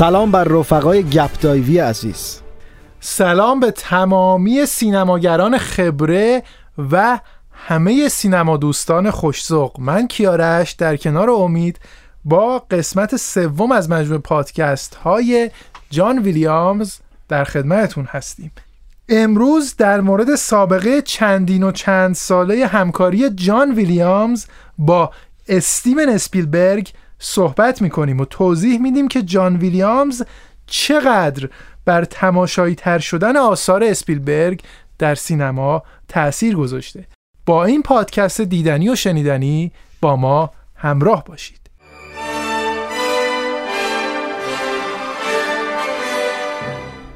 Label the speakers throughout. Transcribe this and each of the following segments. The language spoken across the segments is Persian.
Speaker 1: سلام بر رفقای گپ دایوی عزیز.
Speaker 2: سلام به تمامی سینماگران خبره و همه سینما دوستان خوشزوق من کیارش در کنار امید با قسمت سوم از مجموع پادکست های جان ویلیامز در خدمتتون هستیم. امروز در مورد سابقه چندین و چند ساله همکاری جان ویلیامز با استیون اسپیلبرگ صحبت می‌کنیم و توضیح میدیم که جان ویلیامز چقدر بر تماشایی تر شدن آثار اسپیلبرگ در سینما تأثیر گذاشته. با این پادکست دیدنی و شنیدنی با ما همراه باشید.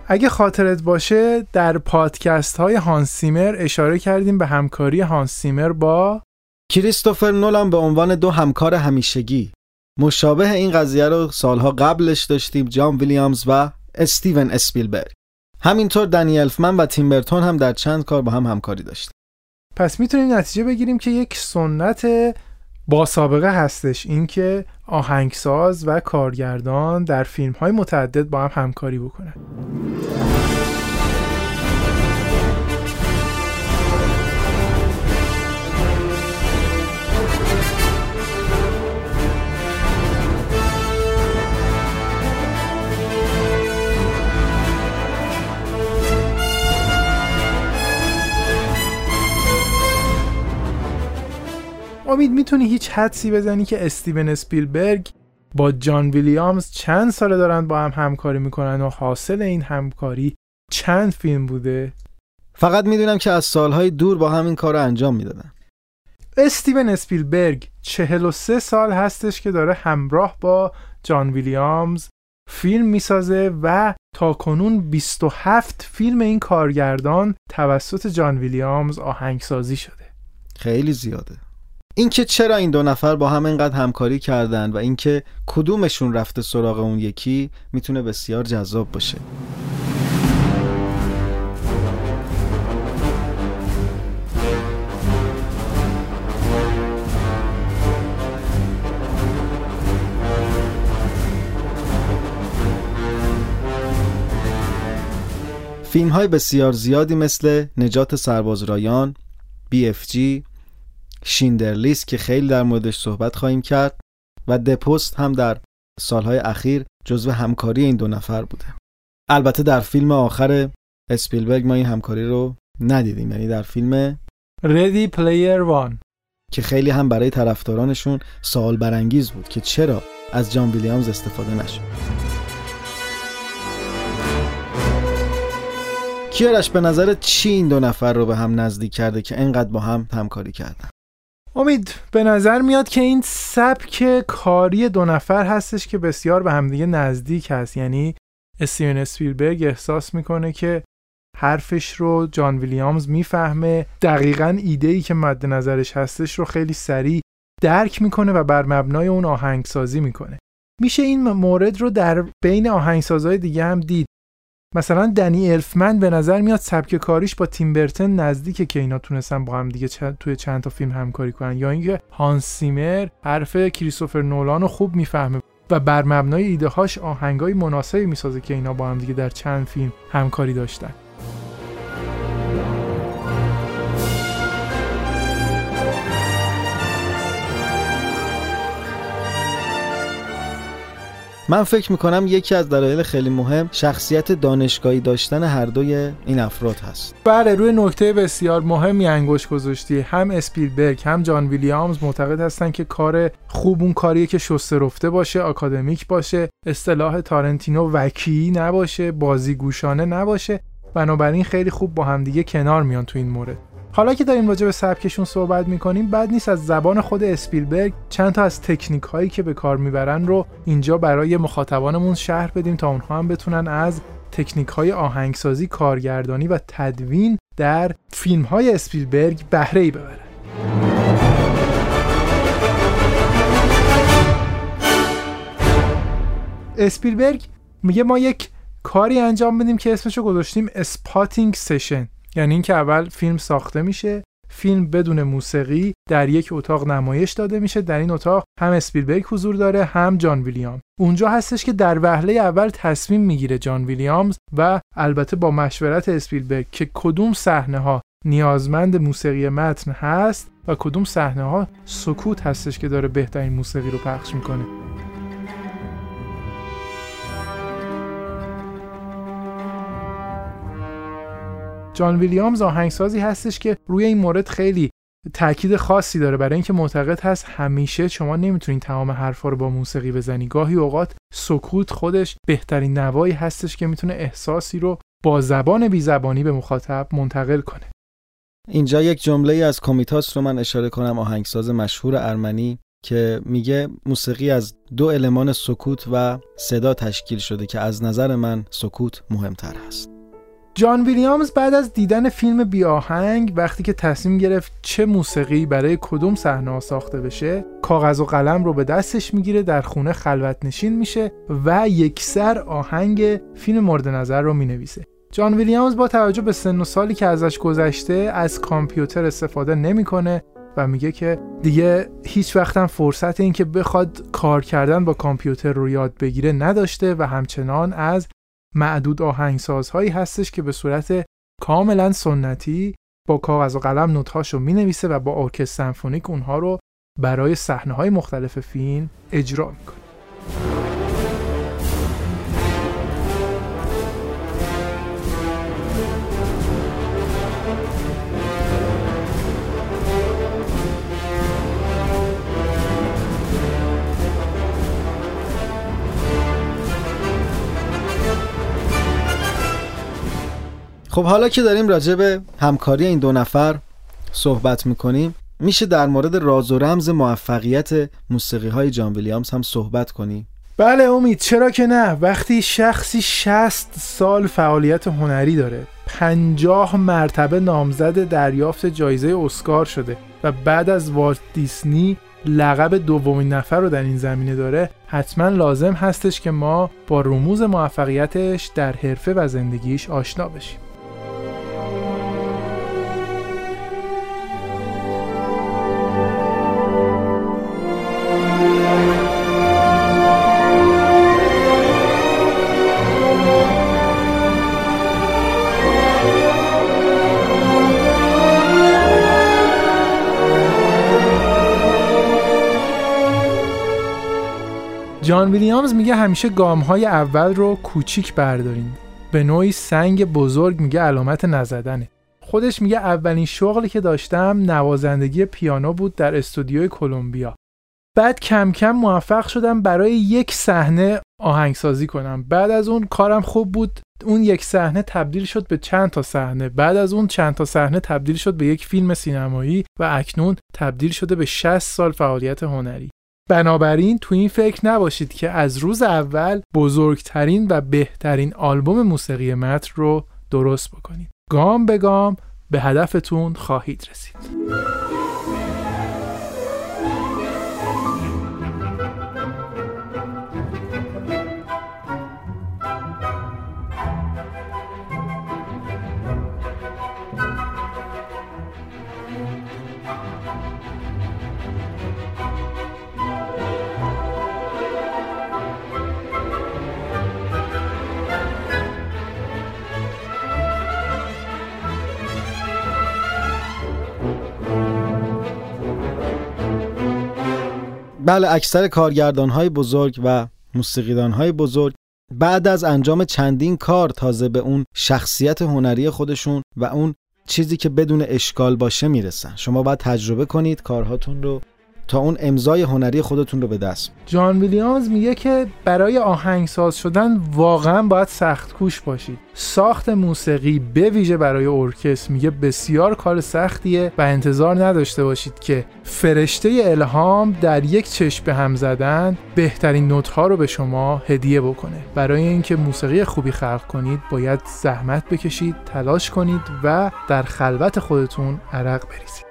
Speaker 2: اگه خاطرت باشه در پادکست های هانسیمر اشاره کردیم به همکاری هانسیمر با
Speaker 1: کریستوفر نولان به عنوان دو همکار همیشگی. مشابه این قضیه رو سالها قبلش داشتیم جان ویلیامز و استیون اسپیلبرگ. همینطور دنی الفمن و تیمبرتون هم در چند کار با هم همکاری داشتیم.
Speaker 2: پس می‌تونیم نتیجه بگیریم که یک سنت با سابقه هستش اینکه آهنگساز و کارگردان در فیلم های متعدد با هم همکاری بکنن. امید می‌تونی هیچ حدسی بزنی که استیون اسپیلبرگ با جان ویلیامز چند ساله دارن با هم همکاری می‌کنن و حاصل این همکاری چند فیلم بوده؟
Speaker 1: فقط می‌دونم که از سالهای دور با همین کار رو انجام می‌دادن.
Speaker 2: استیون اسپیلبرگ 43 سال هستش که داره همراه با جان ویلیامز فیلم می‌سازه و تا کنون 27 فیلم این کارگردان توسط جان ویلیامز آهنگسازی شده.
Speaker 1: خیلی زیاده. اینکه چرا این دو نفر با هم اینقدر همکاری کردن و اینکه کدومشون رفته سراغ اون یکی می‌تونه بسیار جذاب باشه. فیلم های بسیار زیادی مثل نجات سرباز رایان، BFG، شیندرلیس که خیلی در موردش صحبت خواهیم کرد و دپوست هم در سالهای اخیر جزو همکاری این دو نفر بوده. البته در فیلم آخر اسپیلبرگ ما این همکاری رو ندیدیم یعنی در فیلم
Speaker 2: ردی پلیر وان
Speaker 1: که خیلی هم برای طرفدارانشون سوال برانگیز بود که چرا از جان ویلیامز استفاده نشد. کیارش به نظر چی این دو نفر رو به هم نزدیک کرده که انقدر با هم همکاری کردن؟
Speaker 2: امید به نظر میاد که این سبک کاری دو نفر هستش که بسیار به همدیگه نزدیک هست. یعنی استیون اسپیلبرگ احساس می‌کنه که حرفش رو جان ویلیامز می‌فهمه. دقیقا ایده ای که مد نظرش هستش رو خیلی سریع درک می‌کنه و بر مبنای اون آهنگسازی می‌کنه. میشه این مورد رو در بین آهنگسازهای دیگه هم دید. مثلا دنی الفمن به نظر میاد سبک کاریش با تیم برتن نزدیکه که اینا تونستن با هم دیگه توی چند تا فیلم همکاری کنن. یا اینکه هانس سیمر حرف کریستوفر نولان رو خوب می‌فهمه و بر مبنای ایده هاش آهنگای مناسبی می‌سازه که اینا با هم دیگه در چند فیلم همکاری داشتن.
Speaker 1: من فکر می‌کنم یکی از دلایل خیلی مهم شخصیت دانشگاهی داشتن هر دوی این افراد هست.
Speaker 2: بله روی نکته بسیار مهمی انگوش گذاشتی. هم اسپیلبرگ هم جان ویلیامز معتقد هستن که کار خوب اون کاریه که شسته رفته باشه آکادمیک باشه اصطلاح تارنتینو وکی نباشه بازیگوشانه نباشه. بنابراین خیلی خوب با همدیگه کنار میان تو این مورد. حالا که داریم راجع به سبکشون صحبت می‌کنیم بد نیست از زبان خود اسپیلبرگ چند تا از تکنیک هایی که به کار می‌برن رو اینجا برای مخاطبانمون شهر بدیم تا اونها هم بتونن از تکنیک های آهنگسازی کارگردانی و تدوین در فیلم های اسپیلبرگ بهره ای ببرن. اسپیلبرگ میگه ما یک کاری انجام بدیم که اسمشو گذاشتیم spotting session یعنی اینکه اول فیلم ساخته میشه فیلم بدون موسیقی در یک اتاق نمایش داده میشه در این اتاق هم اسپیلبرگ حضور داره هم جان ویلیامز اونجا هستش که در وهله اول تصمیم می‌گیره جان ویلیامز و البته با مشورت اسپیلبرگ که کدوم صحنه ها نیازمند موسیقی متن هست و کدوم صحنه ها سکوت هستش که داره بهترین موسیقی رو پخش می‌کنه. جان ویلیامز آهنگسازی هستش که روی این مورد خیلی تاکید خاصی داره. برای اینکه معتقد هست همیشه شما نمی‌تونید تمام حرفا رو با موسیقی بزنی. گاهی اوقات سکوت خودش بهترین نوایی هستش که می‌تونه احساسی رو با زبان بی زبانی به مخاطب منتقل کنه.
Speaker 1: اینجا یک جمله از کومیتاس رو من اشاره کنم آهنگساز مشهور ارمنی که میگه موسیقی از دو المان سکوت و صدا تشکیل شده که از نظر من سکوت مهمتر هست
Speaker 2: جان ویلیامز بعد از دیدن فیلم بی آهنگ وقتی که تصمیم گرفت چه موسیقی برای کدوم صحنه ساخته بشه کاغذ و قلم رو به دستش می‌گیره در خونه خلوت نشین میشه و یکسر آهنگ فیلم مورد نظر رو می‌نویسه. جان ویلیامز با توجه به سن و سالی که ازش گذشته از کامپیوتر استفاده نمی‌کنه و میگه که دیگه هیچ وقتم فرصت این که بخواد کار کردن با کامپیوتر رو یاد بگیره نداشته و همچنان از معدود آهنگسازهایی هستش که به صورت کاملا سنتی با کاغذ و قلم نوتهاشو می نویسه و با ارکستر سمفونیک اونها رو برای صحنه های مختلف فیلم اجرا می‌کنه.
Speaker 1: خب حالا که داریم راجع به همکاری این دو نفر صحبت می‌کنیم میشه در مورد راز و رمز موفقیت موسیقی های جان ویلیامز هم صحبت کنیم.
Speaker 2: بله امید چرا که نه؟ وقتی شخصی 60 سال فعالیت هنری داره 50 مرتبه نامزد دریافت جایزه اسکار شده و بعد از والت دیسنی لقب دومین نفر رو در این زمینه داره حتما لازم هستش که ما با رموز موفقیتش در حرفه و زندگیش آشنا بشیم. جان ویلیامز میگه همیشه گام های اول رو کوچیک بردارین. به نوعی سنگ بزرگ میگه علامت نزدنه. خودش میگه اولین شغلی که داشتم نوازندگی پیانو بود در استودیوی کلمبیا. بعد کم کم موفق شدم برای یک صحنه آهنگسازی کنم. بعد از اون کارم خوب بود. اون یک صحنه تبدیل شد به چند تا صحنه. بعد از اون چند تا صحنه تبدیل شد به یک فیلم سینمایی و اکنون تبدیل شده به 60 سال فعالیت هنری. بنابراین تو این فکر نباشید که از روز اول بزرگترین و بهترین آلبوم موسیقی متر رو درست بکنید. گام به گام به هدفتون خواهید رسید.
Speaker 1: بله اکثر کارگردان های بزرگ و موسیقیدان های بزرگ بعد از انجام چندین کار تازه به اون شخصیت هنری خودشون و اون چیزی که بدون اشکال باشه می‌رسن. شما باید تجربه کنید کارهاتون رو تا اون امضای هنری خودتون رو به دست.
Speaker 2: جان ویلیامز میگه که برای آهنگساز شدن واقعا باید سخت کوش باشید. ساخت موسیقی به ویژه برای ارکستر میگه بسیار کار سختیه و انتظار نداشته باشید که فرشته الهام در یک چشم به هم زدن بهترین نوت ها رو به شما هدیه بکنه. برای اینکه موسیقی خوبی خلق کنید باید زحمت بکشید تلاش کنید و در خلوت خودتون عرق بریزید.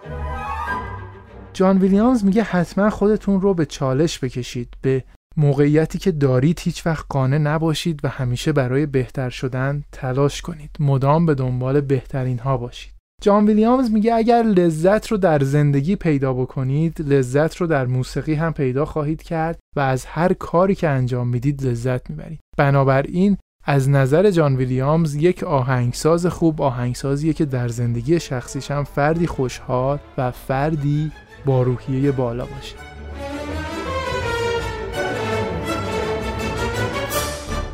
Speaker 2: جان ویلیامز میگه حتما خودتون رو به چالش بکشید به موقعیتی که دارید هیچ وقت قانع نباشید و همیشه برای بهتر شدن تلاش کنید. مدام به دنبال بهترین ها باشید. جان ویلیامز میگه اگر لذت رو در زندگی پیدا بکنید لذت رو در موسیقی هم پیدا خواهید کرد و از هر کاری که انجام می‌دید لذت می‌برید. بنابراین از نظر جان ویلیامز یک آهنگساز خوب آهنگسازیه که در زندگی شخصیش هم فردی خوشحال و فردی با روحیه بالا باشه.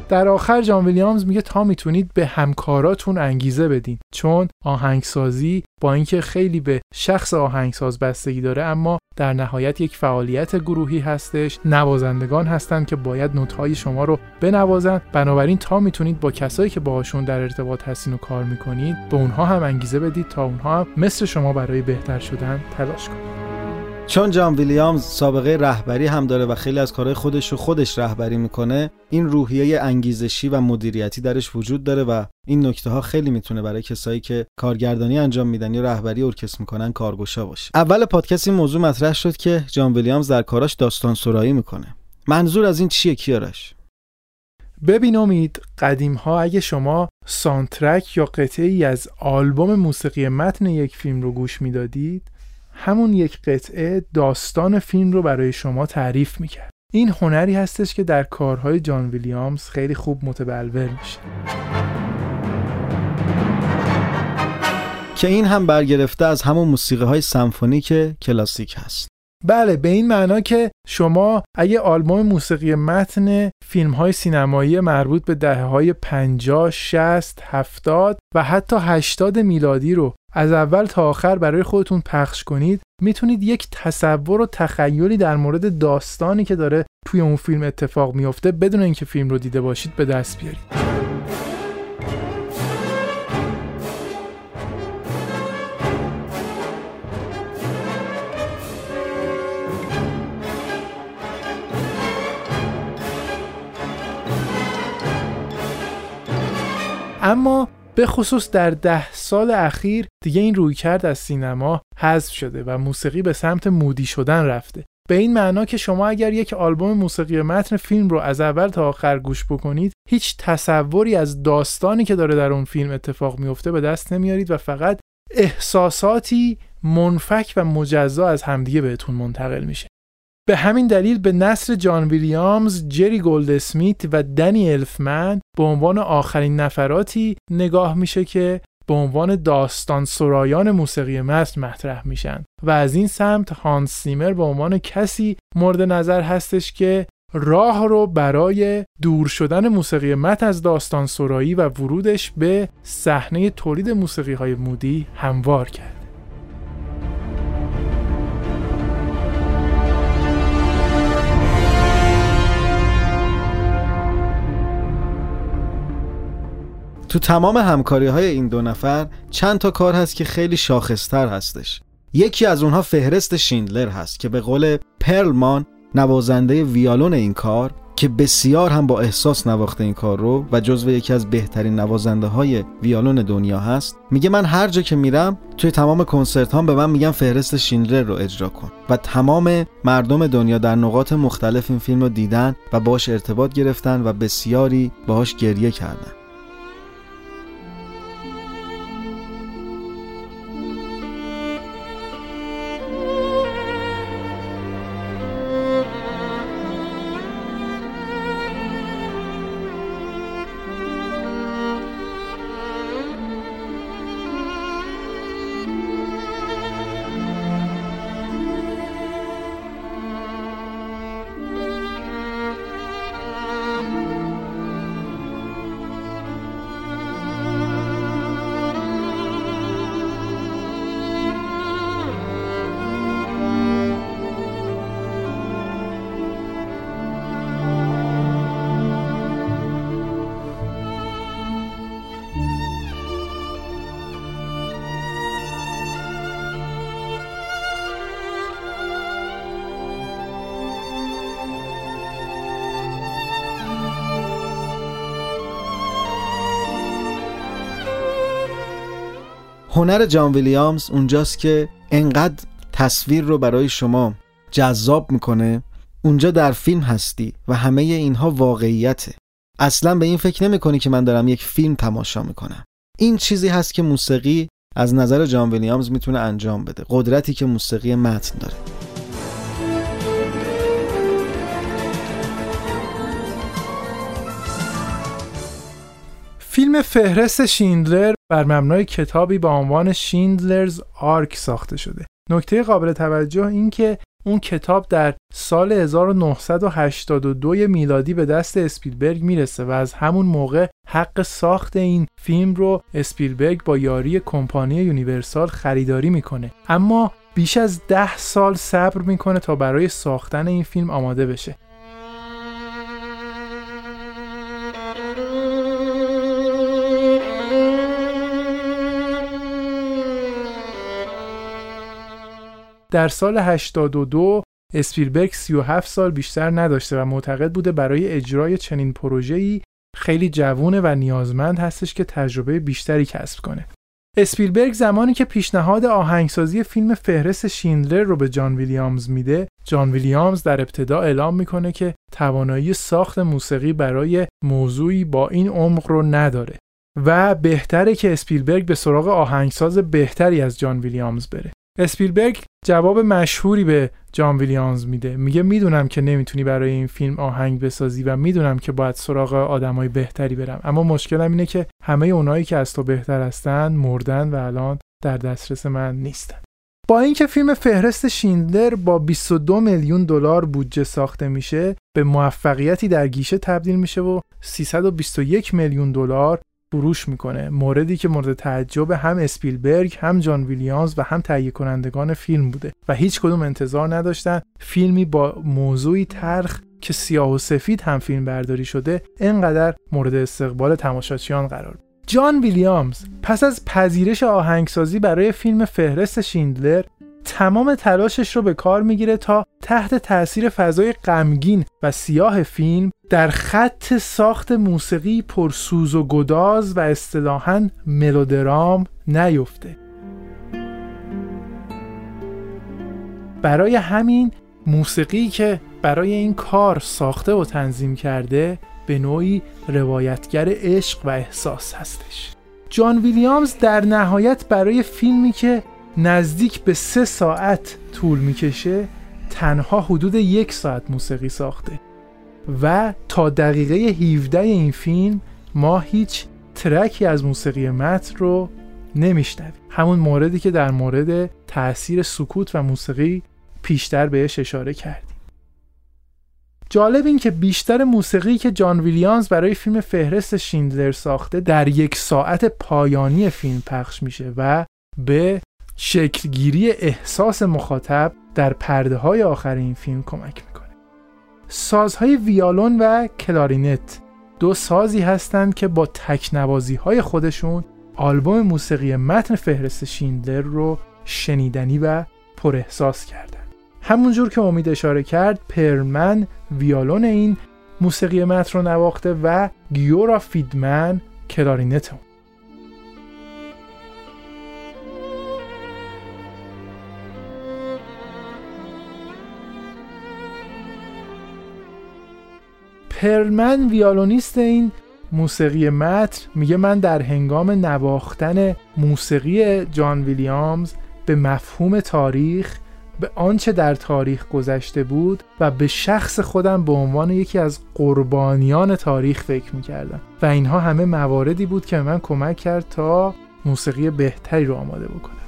Speaker 2: در آخر جان ویلیامز میگه تا می‌تونید به همکاراتون انگیزه بدین. چون آهنگسازی با اینکه خیلی به شخص آهنگساز بستگی داره اما در نهایت یک فعالیت گروهی هستش. نوازندگان هستند که باید نوتهای شما رو بنوازن بنابراین تا می‌تونید با کسایی که باهاشون در ارتباط هستین و کار می‌کنید به اونها هم انگیزه بدید تا اونها هم مثل شما برای بهتر شدن تلاش کنید
Speaker 1: چون جان ویلیامز سابقه رهبری هم داره و خیلی از کارهای خودش رو خودش رهبری می‌کنه این روحیه انگیزشی و مدیریتی درش وجود داره و این نکته ها خیلی می‌تونه برای کسایی که کارگردانی انجام میدن یا رهبری ارکستر می‌کنن کارگوشا باشه. اول پادکست این موضوع مطرح شد که جان ویلیامز در کاراش داستان سرایی می‌کنه. منظور از این چیه کیارش؟
Speaker 2: ببین امید قدیم ها اگه شما سانترک یا قطعی از آلبوم موسیقی متن یک فیلم رو گوش می‌دادید همون یک قطعه داستان فیلم رو برای شما تعریف می‌کرد. این هنری هستش که در کارهای جان ویلیامز خیلی خوب متبلور میشه.
Speaker 1: که این هم برگرفته از همون موسیقی های سمفونیک کلاسیک هست.
Speaker 2: بله به این معنا که شما اگه آلبوم موسیقی متن فیلم های سینمایی مربوط به دهه های 50, 60, 70 و حتی 80 میلادی رو از اول تا آخر برای خودتون پخش کنید می‌تونید یک تصور و تخیلی در مورد داستانی که داره توی اون فیلم اتفاق میفته بدون اینکه فیلم رو دیده باشید به دست بیارید. اما به خصوص در ده سال اخیر دیگه این روی کرد از سینما حذف شده و موسیقی به سمت مودی شدن رفته. به این معنا که شما اگر یک آلبوم موسیقی متن فیلم رو از اول تا آخر گوش بکنید هیچ تصوری از داستانی که داره در اون فیلم اتفاق میفته به دست نمیارید و فقط احساساتی منفک و مجزا از همدیگه بهتون منتقل میشه. به همین دلیل به نصر جان ویلیامز، جری گولد اسمیت و دنی الفمن به عنوان آخرین نفراتی نگاه میشه که به عنوان داستان سرایان موسیقی متن مطرح میشن و از این سمت هانس سیمر به عنوان کسی مورد نظر هستش که راه رو برای دور شدن موسیقی متن از داستان سرایی و ورودش به صحنه تولید موسیقی های مودی هموار کرد.
Speaker 1: تو تمام همکاری های این دو نفر چند تا کار هست که خیلی شاخصتر هستش. یکی از اونها فهرست شیندلر هست که به قول پرلمان نوازنده ویالون این کار که بسیار هم با احساس نواخته این کار رو و جزو یکی از بهترین نوازنده های ویالون دنیا هست میگه من هر جا که میرم توی تمام کنسرت هم به من میگن فهرست شیندلر رو اجرا کن و تمام مردم دنیا در نقاط مختلف این فیلم رو دیدن و باش ارتباط گرفتن و بسیاری باهاش گریه کردن. هنر جان ویلیامز اونجاست که انقدر تصویر رو برای شما جذاب می‌کنه. اونجا در فیلم هستی و همه اینها واقعیته. اصلا به این فکر نمی کنی که من دارم یک فیلم تماشا می‌کنم. این چیزی هست که موسیقی از نظر جان ویلیامز می‌تونه انجام بده. قدرتی که موسیقی متن داره.
Speaker 2: فیلم فهرست شیندلر بر مبنای کتابی با عنوان Schindler's Ark ساخته شده. نکته قابل توجه این که اون کتاب در سال 1982 میلادی به دست اسپیلبرگ می‌رسه و از همون موقع حق ساخت این فیلم رو اسپیلبرگ با یاری کمپانی یونیورسال خریداری می‌کنه اما بیش از ده سال صبر می‌کنه تا برای ساختن این فیلم آماده بشه در سال 82 اسپیلبرگ 37 سال بیشتر نداشته و معتقد بوده برای اجرای چنین پروژه‌ای خیلی جوونه و نیازمند هستش که تجربه بیشتری کسب کنه. اسپیلبرگ زمانی که پیشنهاد آهنگسازی فیلم فهرست شیندلر رو به جان ویلیامز میده، جان ویلیامز در ابتدا اعلام می‌کنه که توانایی ساخت موسیقی برای موضوعی با این عمق رو نداره و بهتره که اسپیلبرگ به سراغ آهنگساز بهتری از جان ویلیامز بره. اسپیلبرگ جواب مشهوری به جان ویلیامز میده. میگه می‌دونم که نمی‌تونی برای این فیلم آهنگ بسازی و می‌دونم که باید سراغ آدمای بهتری برم. اما مشکلم اینه که همه اونایی که از تو بهتر هستن مردن و الان در دسترس من نیستن. با اینکه فیلم فهرست شیندلر با 22 میلیون دلار بودجه ساخته میشه به موفقیتی در گیشه تبدیل میشه و 321 میلیون دلار فروش می‌کنه. موردی که مورد تعجب هم اسپیلبرگ هم جان ویلیامز و هم تهیه کنندگان فیلم بوده و هیچ کدوم انتظار نداشتن فیلمی با موضوعی ترخ که سیاه و سفید هم فیلم برداری شده انقدر مورد استقبال تماشاچیان قرار جان ویلیامز پس از پذیرش آهنگسازی برای فیلم فهرست شیندلر تمام تلاشش رو به کار می‌گیره تا تحت تاثیر فضای غمگین و سیاه فیلم در خط ساخت موسیقی پرسوز و گداز و اصطلاحا ملودرام نیفته. برای همین موسیقی که برای این کار ساخته و تنظیم کرده به نوعی روایتگر عشق و احساس هستش. جان ویلیامز در نهایت برای فیلمی که نزدیک به سه ساعت طول می‌کشه تنها حدود یک ساعت موسیقی ساخته. و تا دقیقه 17 این فیلم ما هیچ ترکی از موسیقی متن رو نمیشنویم. همون موردی که در مورد تاثیر سکوت و موسیقی پیشتر بهش اشاره کردیم. جالب این که بیشتر موسیقی که جان ویلیامز برای فیلم فهرست شیندلر ساخته در یک ساعت پایانی فیلم پخش میشه و به شکلگیری احساس مخاطب در پرده های آخر این فیلم کمک می‌کنه. سازهای ویالون و کلارینت. دو سازی هستند که با تکنوازی های خودشون آلبوم موسیقی متن فهرست شیندلر رو شنیدنی و پر احساس کردن. همونجور که امید اشاره کرد پرلمن ویالون این موسیقی متن رو نواخته و گیورا فیدمن کلارینت اون. پرلمن ویالونیست این موسیقی متن میگه من در هنگام نواختن موسیقی جان ویلیامز به مفهوم تاریخ به آنچه در تاریخ گذشته بود و به شخص خودم به عنوان یکی از قربانیان تاریخ فکر می‌کردم و اینها همه مواردی بود که من کمک کرد تا موسیقی بهتری رو آماده بکنم.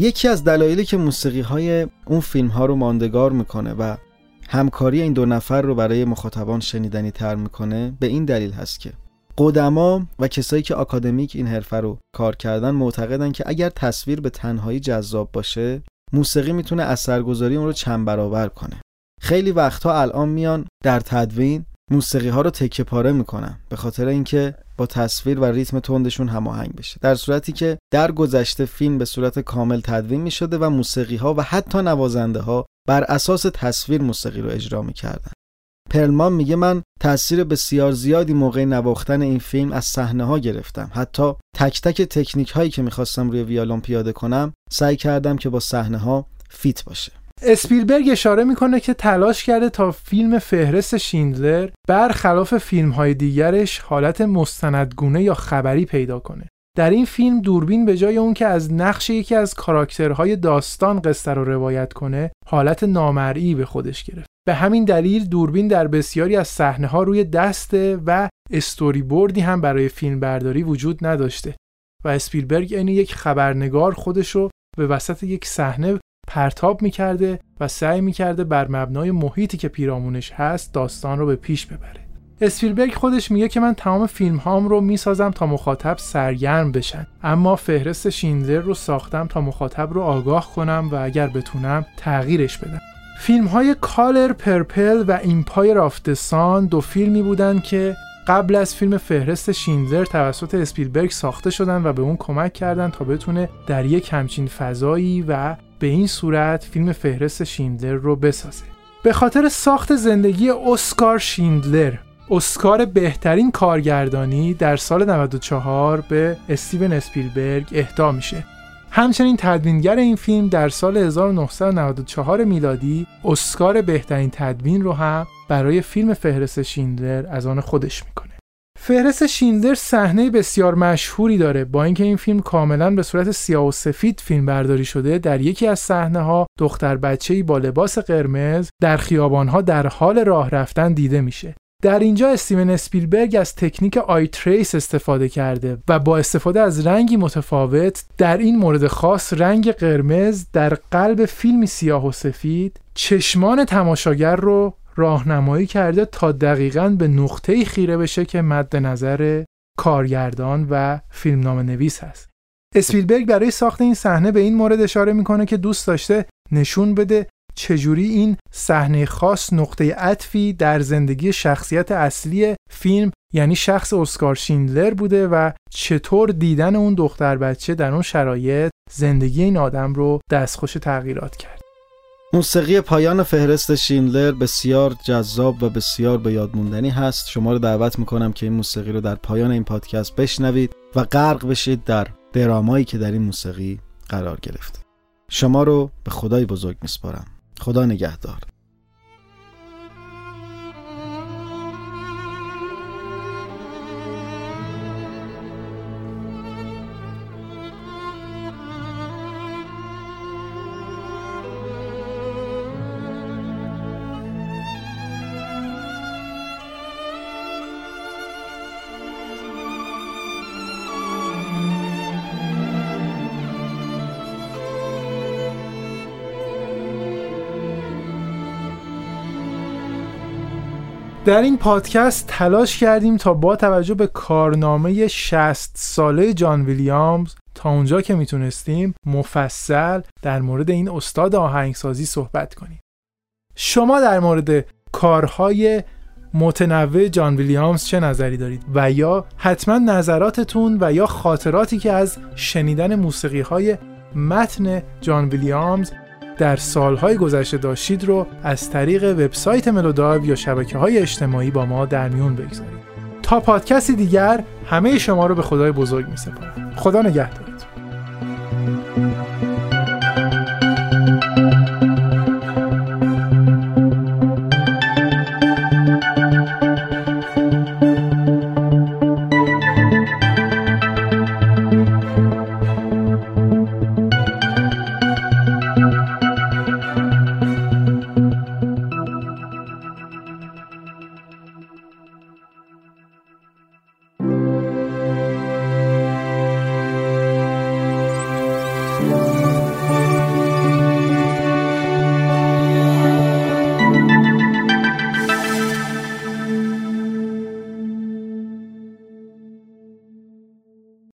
Speaker 1: یکی از دلایلی که موسیقی های اون فیلم ها رو ماندگار می‌کنه و همکاری این دو نفر رو برای مخاطبان شنیدنی تر می‌کنه به این دلیل هست که قدما و کسایی که آکادمیک این حرفه رو کار کردن معتقدن که اگر تصویر به تنهایی جذاب باشه موسیقی می‌تونه اثرگذاری اون رو چند برابر کنه. خیلی وقتها الان میان در تدوین موسیقی ها رو تکه پاره می‌کنن به خاطر اینکه با تصویر و ریتم تندشون هماهنگ بشه. در صورتی که در گذشته فیلم به صورت کامل تدوین می شده و موسیقی ها و حتی نوازنده ها بر اساس تصویر موسیقی رو اجرا می‌کردن. پرلمن میگه من تاثیر بسیار زیادی موقع نواختن این فیلم از صحنه ها گرفتم. حتی تک تک تکنیک هایی که می‌خواستم روی ویالون پیاده کنم سعی کردم که با صحنه ها fit باشه.
Speaker 2: اسپیلبرگ اشاره می‌کنه که تلاش کرده تا فیلم فهرست شیندلر برخلاف فیلم های دیگرش حالت مستندگونه یا خبری پیدا کنه. در این فیلم دوربین به جای اون که از نقش یکی از کاراکترهای داستان قصه رو روایت کنه حالت نامرئی به خودش گرفت. به همین دلیل دوربین در بسیاری از صحنه ها روی دسته و استوری بوردی هم برای فیلم برداری وجود نداشته و اسپیلبرگ عین یک خبرنگار خودش رو به وسط یک صحنه پرتاب می‌کرده و سعی می‌کرده بر مبنای محیطی که پیرامونش هست داستان رو به پیش ببره. اسپیلبرگ خودش میگه که من تمام فیلم هام رو می‌سازم تا مخاطب سرگرم بشن. اما فهرست شیندلر رو ساختم تا مخاطب رو آگاه کنم و اگر بتونم تغییرش بدم. فیلم های Color Purple و Empire of the Sun دو فیلمی بودن که قبل از فیلم فهرست شیندلر توسط اسپیلبرگ ساخته شدن و به اون کمک کردن تا بتونه در یک همچین فضایی و به این صورت فیلم فهرست شیندلر رو بسازه. به خاطر ساخت زندگی اسکار شیندلر اسکار بهترین کارگردانی در سال 94 به استیون اسپیلبرگ اهدا میشه. همچنین تدوینگر این فیلم در سال 1994 میلادی اسکار بهترین تدوین رو هم برای فیلم فهرست شیندلر از آن خودش می‌کنه. فهرست شیندلر صحنه بسیار مشهوری داره با اینکه این فیلم کاملا به صورت سیاه و سفید فیلم برداری شده در یکی از صحنه ها دختر بچه‌ای با لباس قرمز در خیابان ها در حال راه رفتن دیده میشه. در اینجا استیون اسپیلبرگ از تکنیک آی تریس استفاده کرده و با استفاده از رنگی متفاوت در این مورد خاص رنگ قرمز در قلب فیلمی سیاه و سفید چشمان تماشاگر رو راهنمایی کرده تا دقیقا به نقطه خیره بشه که مد نظر کارگردان و فیلمنامه نویس هست. اسپیلبرگ برای ساخت این صحنه به این مورد اشاره می‌کنه که دوست داشته نشون بده چجوری این صحنه خاص نقطه عطفی در زندگی شخصیت اصلی فیلم یعنی شخص اسکار شیندلر بوده و چطور دیدن اون دختر بچه در اون شرایط زندگی این آدم رو دستخوش تغییرات کرد.
Speaker 1: موسیقی پایان فهرست شیندلر بسیار جذاب و بسیار به یاد موندنی هست. شما رو دعوت می‌کنم که این موسیقی رو در پایان این پادکست بشنوید و غرق بشید در درامایی که در این موسیقی قرار گرفته شما رو به خدای بزرگ میسپارم. خدا نگهدار.
Speaker 2: در این پادکست تلاش کردیم تا با توجه به کارنامه 60 ساله جان ویلیامز تا اونجا که می‌تونستیم مفصل در مورد این استاد آهنگسازی صحبت کنیم. شما در مورد کارهای متنوع جان ویلیامز چه نظری دارید؟ و یا حتما نظراتتون و یا خاطراتی که از شنیدن موسیقی های متن جان ویلیامز در سالهای گذشته داشتید رو از طریق وبسایت ملودایو یا شبکه های اجتماعی با ما در میون بگذارید. تا پادکستی دیگر همه شما رو به خدای بزرگ می سپارم خدا نگهدارتون.